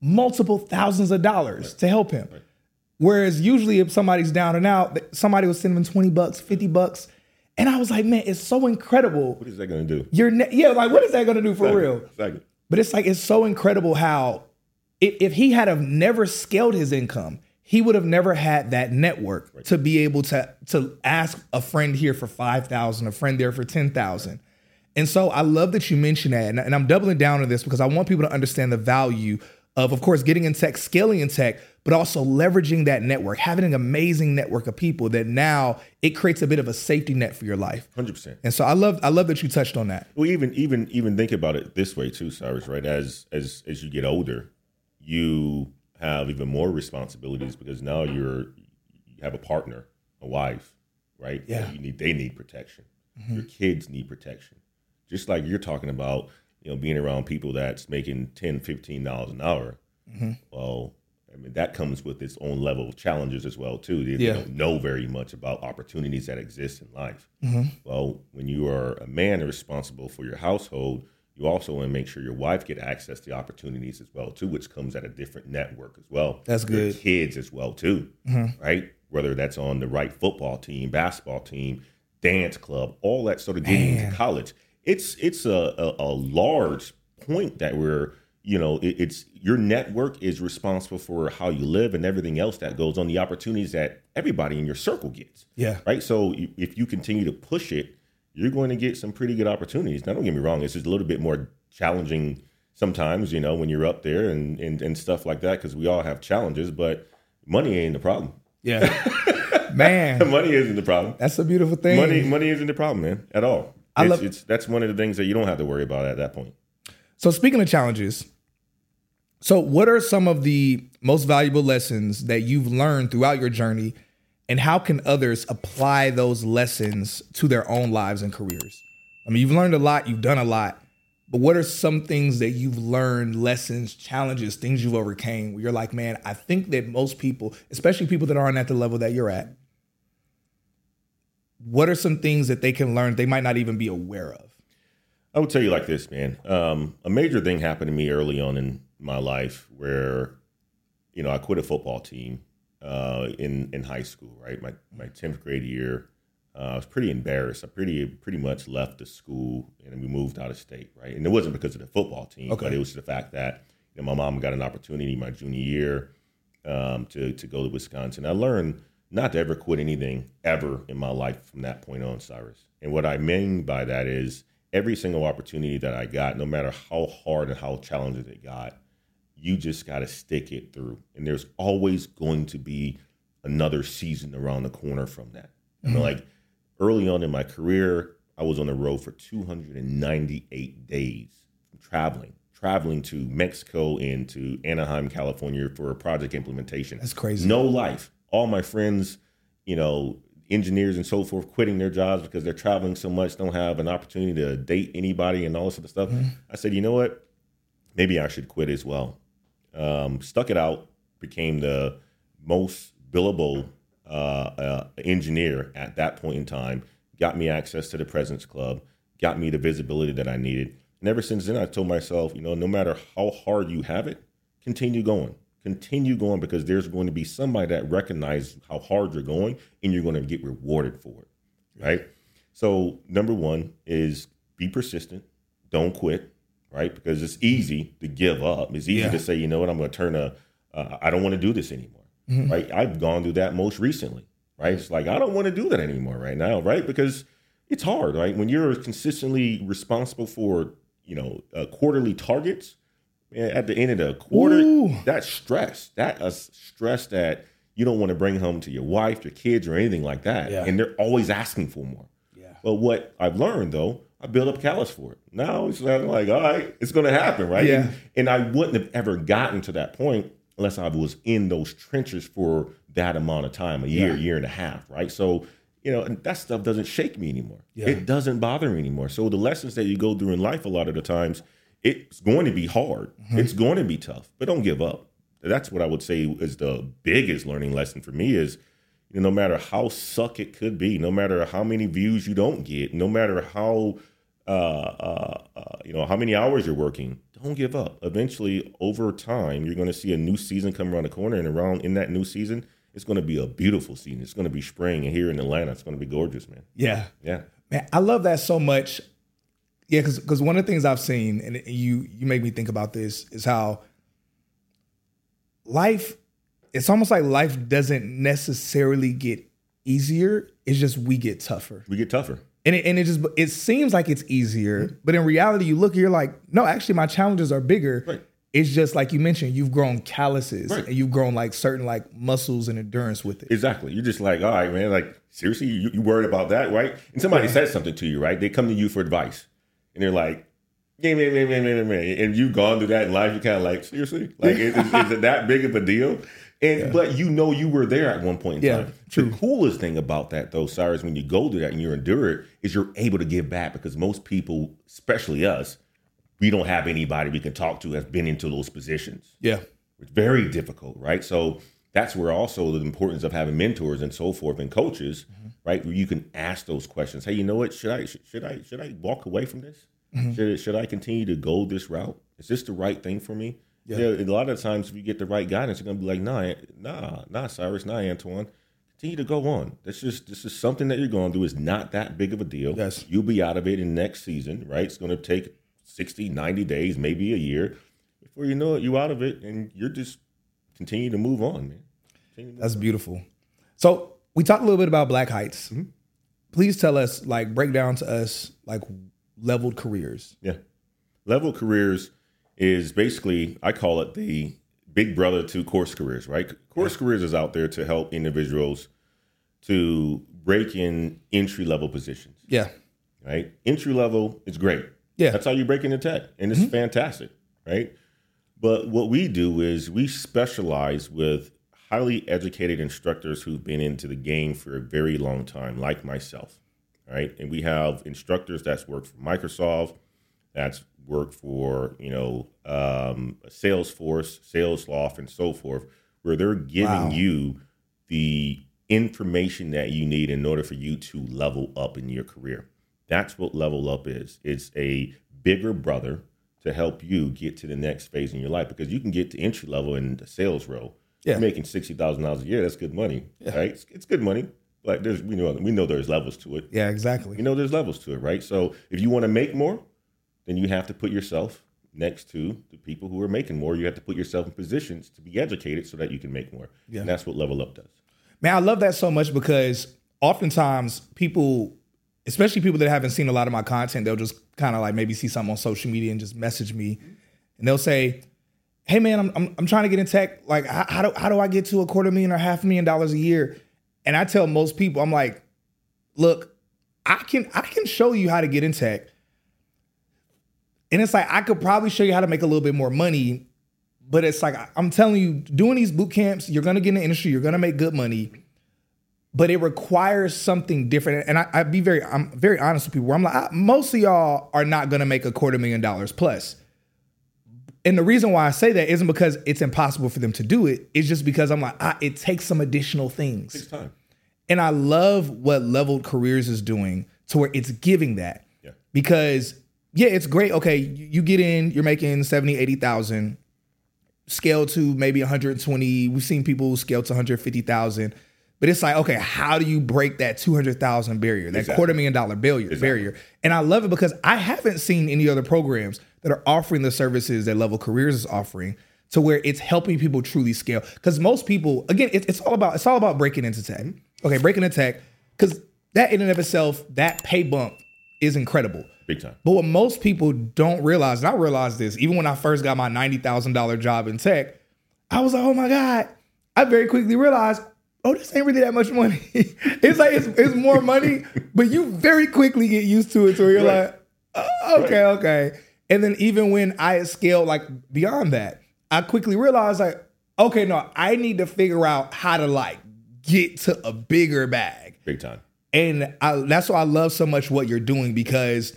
multiple thousands of dollars right. to help him. Right. Whereas usually if somebody's down and out, somebody was sending him 20 bucks, 50 bucks. And I was like, man, it's so incredible. What is that gonna do? You're ne- yeah, like what is that gonna do for exactly. real? Exactly. But it's like it's so incredible how if, if he had have never scaled his income, he would have never had that network right. to be able to to ask a friend here for 5000 a friend there for 10000 right. And so i love that you mentioned that and, and i'm doubling down on this because i want people to understand the value of of course getting in tech scaling in tech but also leveraging that network having an amazing network of people that now it creates a bit of a safety net for your life 100% and so i love i love that you touched on that well even even even think about it this way too cyrus right as as as you get older you have even more responsibilities because now you're you have a partner, a wife, right? Yeah. You need they need protection. Mm-hmm. Your kids need protection. Just like you're talking about, you know, being around people that's making 10 15 dollars an hour. Mm-hmm. Well, I mean that comes with its own level of challenges as well too. They, yeah. don't know very much about opportunities that exist in life. Mm-hmm. Well, when you are a man responsible for your household, you also want to make sure your wife get access to opportunities as well too, which comes at a different network as well. That's good. Your kids as well too, mm-hmm. right? Whether that's on the right football team, basketball team, dance club, all that sort of getting into college. It's it's a, a, a, large point that we're you know it, it's your network is responsible for how you live and everything else that goes on the opportunities that everybody in your circle gets. Yeah. Right. So if you continue to push it you're going to get some pretty good opportunities. Now, don't get me wrong; it's just a little bit more challenging sometimes, you know, when you're up there and and, and stuff like that, because we all have challenges. But money ain't the problem. Yeah, man, money isn't the problem. That's a beautiful thing. Money, money isn't the problem, man, at all. I it's, love it's that's one of the things that you don't have to worry about at that point. So, speaking of challenges, so what are some of the most valuable lessons that you've learned throughout your journey? and how can others apply those lessons to their own lives and careers? I mean, you've learned a lot, you've done a lot, but what are some things that you've learned, lessons, challenges, things you've overcame where you're like, man, I think that most people, especially people that aren't at the level that you're at, what are some things that they can learn they might not even be aware of? I would tell you like this, man. Um, a major thing happened to me early on in my life where, you know, I quit a football team uh, in in high school, right? My my tenth grade year, uh, I was pretty embarrassed. I pretty pretty much left the school and we moved out of state, right? And it wasn't because of the football team, okay. but it was the fact that you know, my mom got an opportunity my junior year um, to to go to Wisconsin. I learned not to ever quit anything ever in my life from that point on, Cyrus. And what I mean by that is every single opportunity that I got, no matter how hard and how challenging it got, you just got to stick it through. And there's always going to be another season around the corner from that. Mm-hmm. I mean, like early on in my career, I was on the road for 298 days traveling, traveling to Mexico and to Anaheim, California for a project implementation. That's crazy. No life. All my friends, you know, engineers and so forth, quitting their jobs because they're traveling so much, don't have an opportunity to date anybody and all this other stuff. Mm-hmm. I said, you know what? Maybe I should quit as well um, stuck it out, became the most billable uh, uh, engineer at that point in time, got me access to the President's Club, got me the visibility that I needed. And ever since then, I told myself, you know, no matter how hard you have it, continue going. Continue going because there's going to be somebody that recognizes how hard you're going and you're going to get rewarded for it. Right. So, number one is be persistent, don't quit, right? Because it's easy to give up. It's easy yeah. to say, you know what, I'm going to turn a, uh, I don't want to do this anymore, mm-hmm. right? I've gone through that most recently, right? It's like, I don't want to do that anymore right now, right? Because it's hard, right? When you're consistently responsible for, you know, uh, quarterly targets, at the end of the quarter, Ooh. that's stress. That is stress that you don't want to bring home to your wife, your kids, or anything like that. Yeah. And they're always asking for more. Yeah. But what I've learned though, I build up callous for it. Now it's like, all right, it's going to happen, right? Yeah. And, and I wouldn't have ever gotten to that point unless I was in those trenches for that amount of time, a year, yeah. year and a half, right? So, you know, and that stuff doesn't shake me anymore. Yeah. It doesn't bother me anymore. So the lessons that you go through in life a lot of the times – it's going to be hard. Mm-hmm. It's going to be tough, but don't give up. That's what I would say is the biggest learning lesson for me is you know, no matter how suck it could be, no matter how many views you don't get, no matter how uh, uh, uh, you know how many hours you're working, don't give up. Eventually, over time, you're going to see a new season come around the corner, and around in that new season, it's going to be a beautiful season. It's going to be spring, and here in Atlanta, it's going to be gorgeous, man. Yeah, yeah, man. I love that so much. Yeah, because because one of the things I've seen, and you you make me think about this, is how life. It's almost like life doesn't necessarily get easier. It's just we get tougher. We get tougher. And it, and it just it seems like it's easier, mm-hmm. but in reality, you look, you're like, no, actually, my challenges are bigger. Right. It's just like you mentioned, you've grown calluses right. and you've grown like certain like muscles and endurance with it. Exactly. You're just like, all right, man, like seriously, you, you worried about that, right? And somebody yeah. says something to you, right? They come to you for advice and they're like, yeah, man, man, man, man, man, and you've gone through that in life, you're kind of like, seriously, like, is, is, is, it that big of a deal? And yeah. but you know you were there at one point in yeah, time. True. The coolest thing about that, though, Cyrus, when you go through that and you endure it, is you're able to give back because most people, especially us, we don't have anybody we can talk to that's been into those positions. Yeah, it's very difficult, right? So that's where also the importance of having mentors and so forth and coaches, mm-hmm. Right? Where you can ask those questions. Hey, you know what? Should I should I should I walk away from this? Mm-hmm. Should, should I continue to go this route? Is this the right thing for me? Yeah. A lot of times, if you get the right guidance, you're gonna be like, nah, nah, nah, Cyrus, nah, Antoine. Continue to go on. This is this is something that you're going to do. Is not that big of a deal. Yes. You'll be out of it in next season, right? It's going to take 60, 90 days, maybe a year. Before you know it, you're out of it, and you're just continue to move on, man. That's beautiful. So we talked a little bit about Black Heights. Mm-hmm. Please tell us, like, break down to us, like, leveled careers. Yeah. Leveled careers is basically, I call it the big brother to course careers, right? Course yeah. careers is out there to help individuals to break in entry level positions. Yeah. Right? Entry level is great. Yeah. That's how you break into tech. And it's mm-hmm. fantastic, right? But what we do is we specialize with highly educated instructors who've been into the game for a very long time, like myself right? And we have instructors that's worked for Microsoft, that's worked for you know um, Salesforce, Salesloft, and so forth, where they're giving wow. you the information that you need in order for you to level up in your career. That's what level up is. It's a bigger brother to help you get to the next phase in your life because you can get to entry level in the sales role. Yeah. You're making sixty thousand dollars a year. That's good money, yeah. right? It's, it's good money like there's we know we know there's levels to it. Yeah, exactly. You know there's levels to it, right? So if you want to make more, then you have to put yourself next to the people who are making more. You have to put yourself in positions to be educated so that you can make more. Yeah. And that's what level up does. Man, I love that so much because oftentimes people, especially people that haven't seen a lot of my content, they'll just kind of like maybe see something on social media and just message me, and they'll say, "Hey, man, I'm I'm, I'm trying to get in tech. Like, how, how do how do I get to a quarter million or half a million dollars a year?" And I tell most people, I'm like, look, I can I can show you how to get in tech. And it's like I could probably show you how to make a little bit more money, but it's like I'm telling you, doing these boot camps, you're gonna get in the industry, you're gonna make good money, but it requires something different. And I, I be very, I'm very honest with people. Where I'm like, I, most of y'all are not gonna make a quarter million dollars plus. And the reason why I say that isn't because it's impossible for them to do it. It's just because I'm like, ah, it takes some additional things. Takes time. And I love what Leveled Careers is doing to where it's giving that. Yeah. Because yeah, it's great. Okay, you get in, you're making 70, 80,000, scale to maybe 120. We've seen people scale to 150,000. But it's like, okay, how do you break that 200,000 barrier, that exactly. quarter million dollar barrier, exactly. barrier? And I love it because I haven't seen any other programs that are offering the services that Level Careers is offering to where it's helping people truly scale. Because most people, again, it's, it's all about it's all about breaking into tech. Okay, breaking into tech, because that in and of itself, that pay bump is incredible. Big time. But what most people don't realize, and I realized this even when I first got my ninety thousand dollar job in tech, I was like, oh my god. I very quickly realized, oh, this ain't really that much money. it's like it's, it's more money, but you very quickly get used to it. So you're right. like, oh, okay, right. okay. And then even when I scaled like beyond that, I quickly realized like, okay, no, I need to figure out how to like get to a bigger bag. Big time. And I, that's why I love so much what you're doing because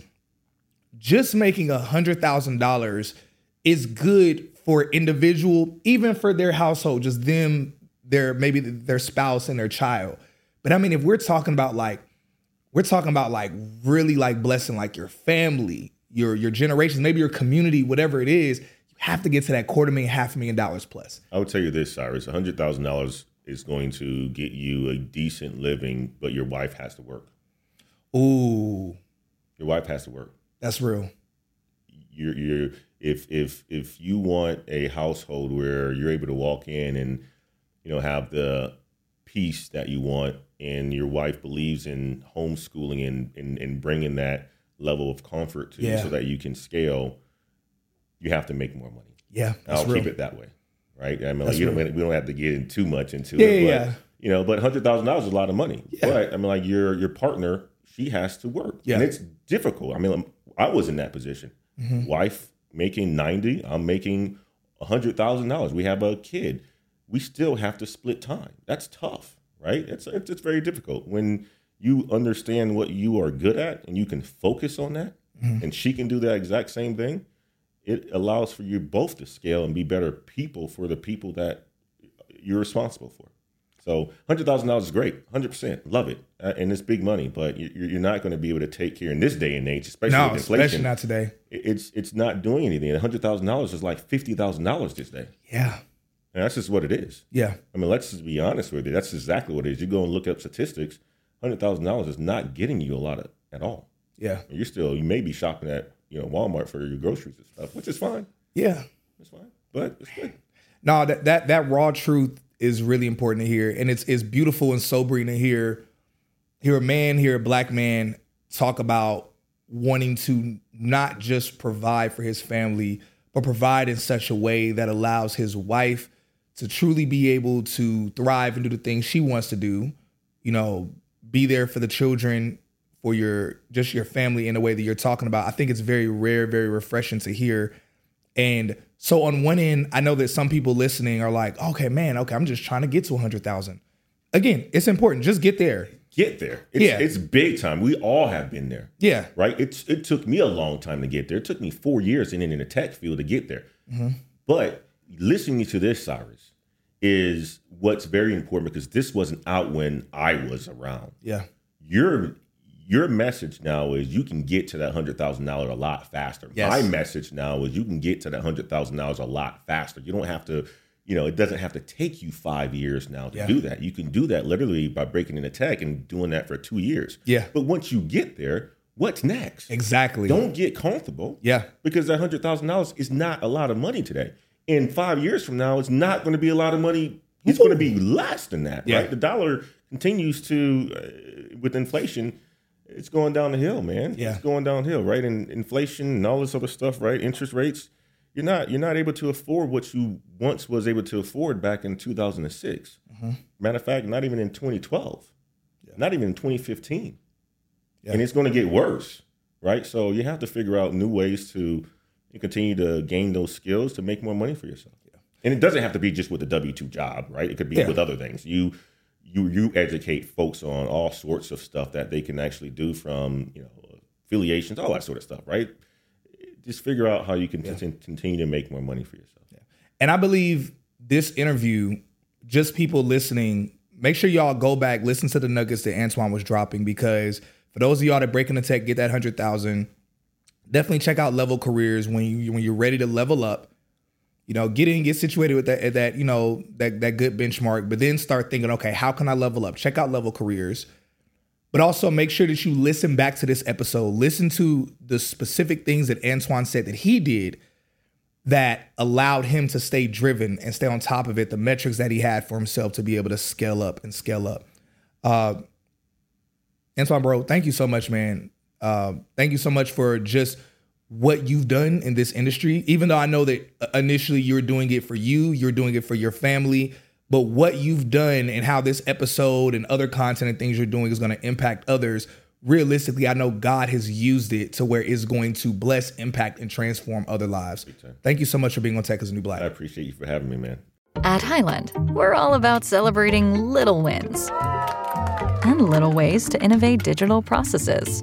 just making a hundred thousand dollars is good for individual, even for their household, just them, their maybe their spouse and their child. But I mean, if we're talking about like, we're talking about like really like blessing like your family, your your generations, maybe your community, whatever it is, you have to get to that quarter million, half a million dollars plus. I would tell you this, Cyrus, hundred thousand dollars is going to get you a decent living, but your wife has to work. Ooh. Your wife has to work. That's real. You're you're if if if you want a household where you're able to walk in and you know have the peace that you want and your wife believes in homeschooling and and, and bringing that level of comfort to yeah. you so that you can scale you have to make more money yeah i'll real. keep it that way right i mean like you don't, we don't have to get in too much into yeah, it but yeah. you know but $100000 is a lot of money yeah. but i mean like your your partner she has to work yeah. and it's difficult i mean I was in that position. Mm-hmm. Wife making 90, I'm making $100,000. We have a kid. We still have to split time. That's tough, right? It's, it's, it's very difficult when you understand what you are good at and you can focus on that mm-hmm. and she can do that exact same thing. It allows for you both to scale and be better people for the people that you're responsible for. So hundred thousand dollars is great, hundred percent, love it, uh, and it's big money. But you're, you're not going to be able to take care in this day and age, especially no, with inflation. especially not today. It's it's not doing anything. hundred thousand dollars is like fifty thousand dollars this day. Yeah, and that's just what it is. Yeah, I mean, let's just be honest with you. That's exactly what it is. You go and look up statistics. Hundred thousand dollars is not getting you a lot of, at all. Yeah, you're still you may be shopping at you know Walmart for your groceries and stuff, which is fine. Yeah, it's fine, but it's good. No, that that that raw truth is really important to hear, and it's it's beautiful and sobering to hear hear a man, hear a black man talk about wanting to not just provide for his family, but provide in such a way that allows his wife to truly be able to thrive and do the things she wants to do. You know, be there for the children, for your just your family in a way that you're talking about. I think it's very rare, very refreshing to hear. And so on one end, I know that some people listening are like, okay, man, okay, I'm just trying to get to 100,000. Again, it's important. Just get there. Get there. It's, yeah. it's big time. We all have been there. Yeah. Right? It's, it took me a long time to get there. It took me four years in, in the tech field to get there. Mm-hmm. But listening to this, Cyrus, is what's very important because this wasn't out when I was around. Yeah. You're your message now is you can get to that hundred thousand dollars a lot faster. Yes. My message now is you can get to that hundred thousand dollars a lot faster. You don't have to, you know, it doesn't have to take you five years now to yeah. do that. You can do that literally by breaking into tech and doing that for two years. Yeah. But once you get there, what's next? Exactly. Don't get comfortable. Yeah. Because that hundred thousand dollars is not a lot of money today. In five years from now, it's not going to be a lot of money. It's going to be less than that, yeah. right? The dollar continues to, uh, with inflation it's going down the hill, man. Yeah. It's going downhill, right? And inflation and all this other stuff, right? Interest rates. You're not you're not able to afford what you once was able to afford back in 2006. Mm-hmm. Matter of fact, not even in 2012, yeah. not even in 2015, yeah. and it's going to get worse, right? So you have to figure out new ways to continue to gain those skills to make more money for yourself. Yeah. And it doesn't have to be just with a W two job, right? It could be with other things. You you you educate folks on all sorts of stuff that they can actually do from you know affiliations, all that sort of stuff, right? just figure out how you can yeah. continue to make more money for yourself. Yeah. And I believe this interview, just people listening, make sure y'all go back, listen to the nuggets that Antoine was dropping because for those of y'all that break the tech, get that hundred thousand. Definitely check out Level Careers when you when you're ready to level up. You know, get in, get situated with that that you know that that good benchmark, but then start thinking, okay, how can I level up? Check out Level Careers. But also make sure that you listen back to this episode. Listen to the specific things that Antoine said that he did that allowed him to stay driven and stay on top of it, the metrics that he had for himself to be able to scale up and scale up. Uh, Antoine, bro, thank you so much, man. Uh, thank you so much for just what you've done in this industry. Even though I know that initially you're doing it for you, you're doing it for your family, but what you've done and how this episode and other content and things you're doing is going to impact others realistically, I know God has used it to where it's going to bless, impact, and transform other lives. Thank you so much for being on Tech Is The New Black. I appreciate you for having me, man. At Hyland, we're all about celebrating little wins and little ways to innovate digital processes.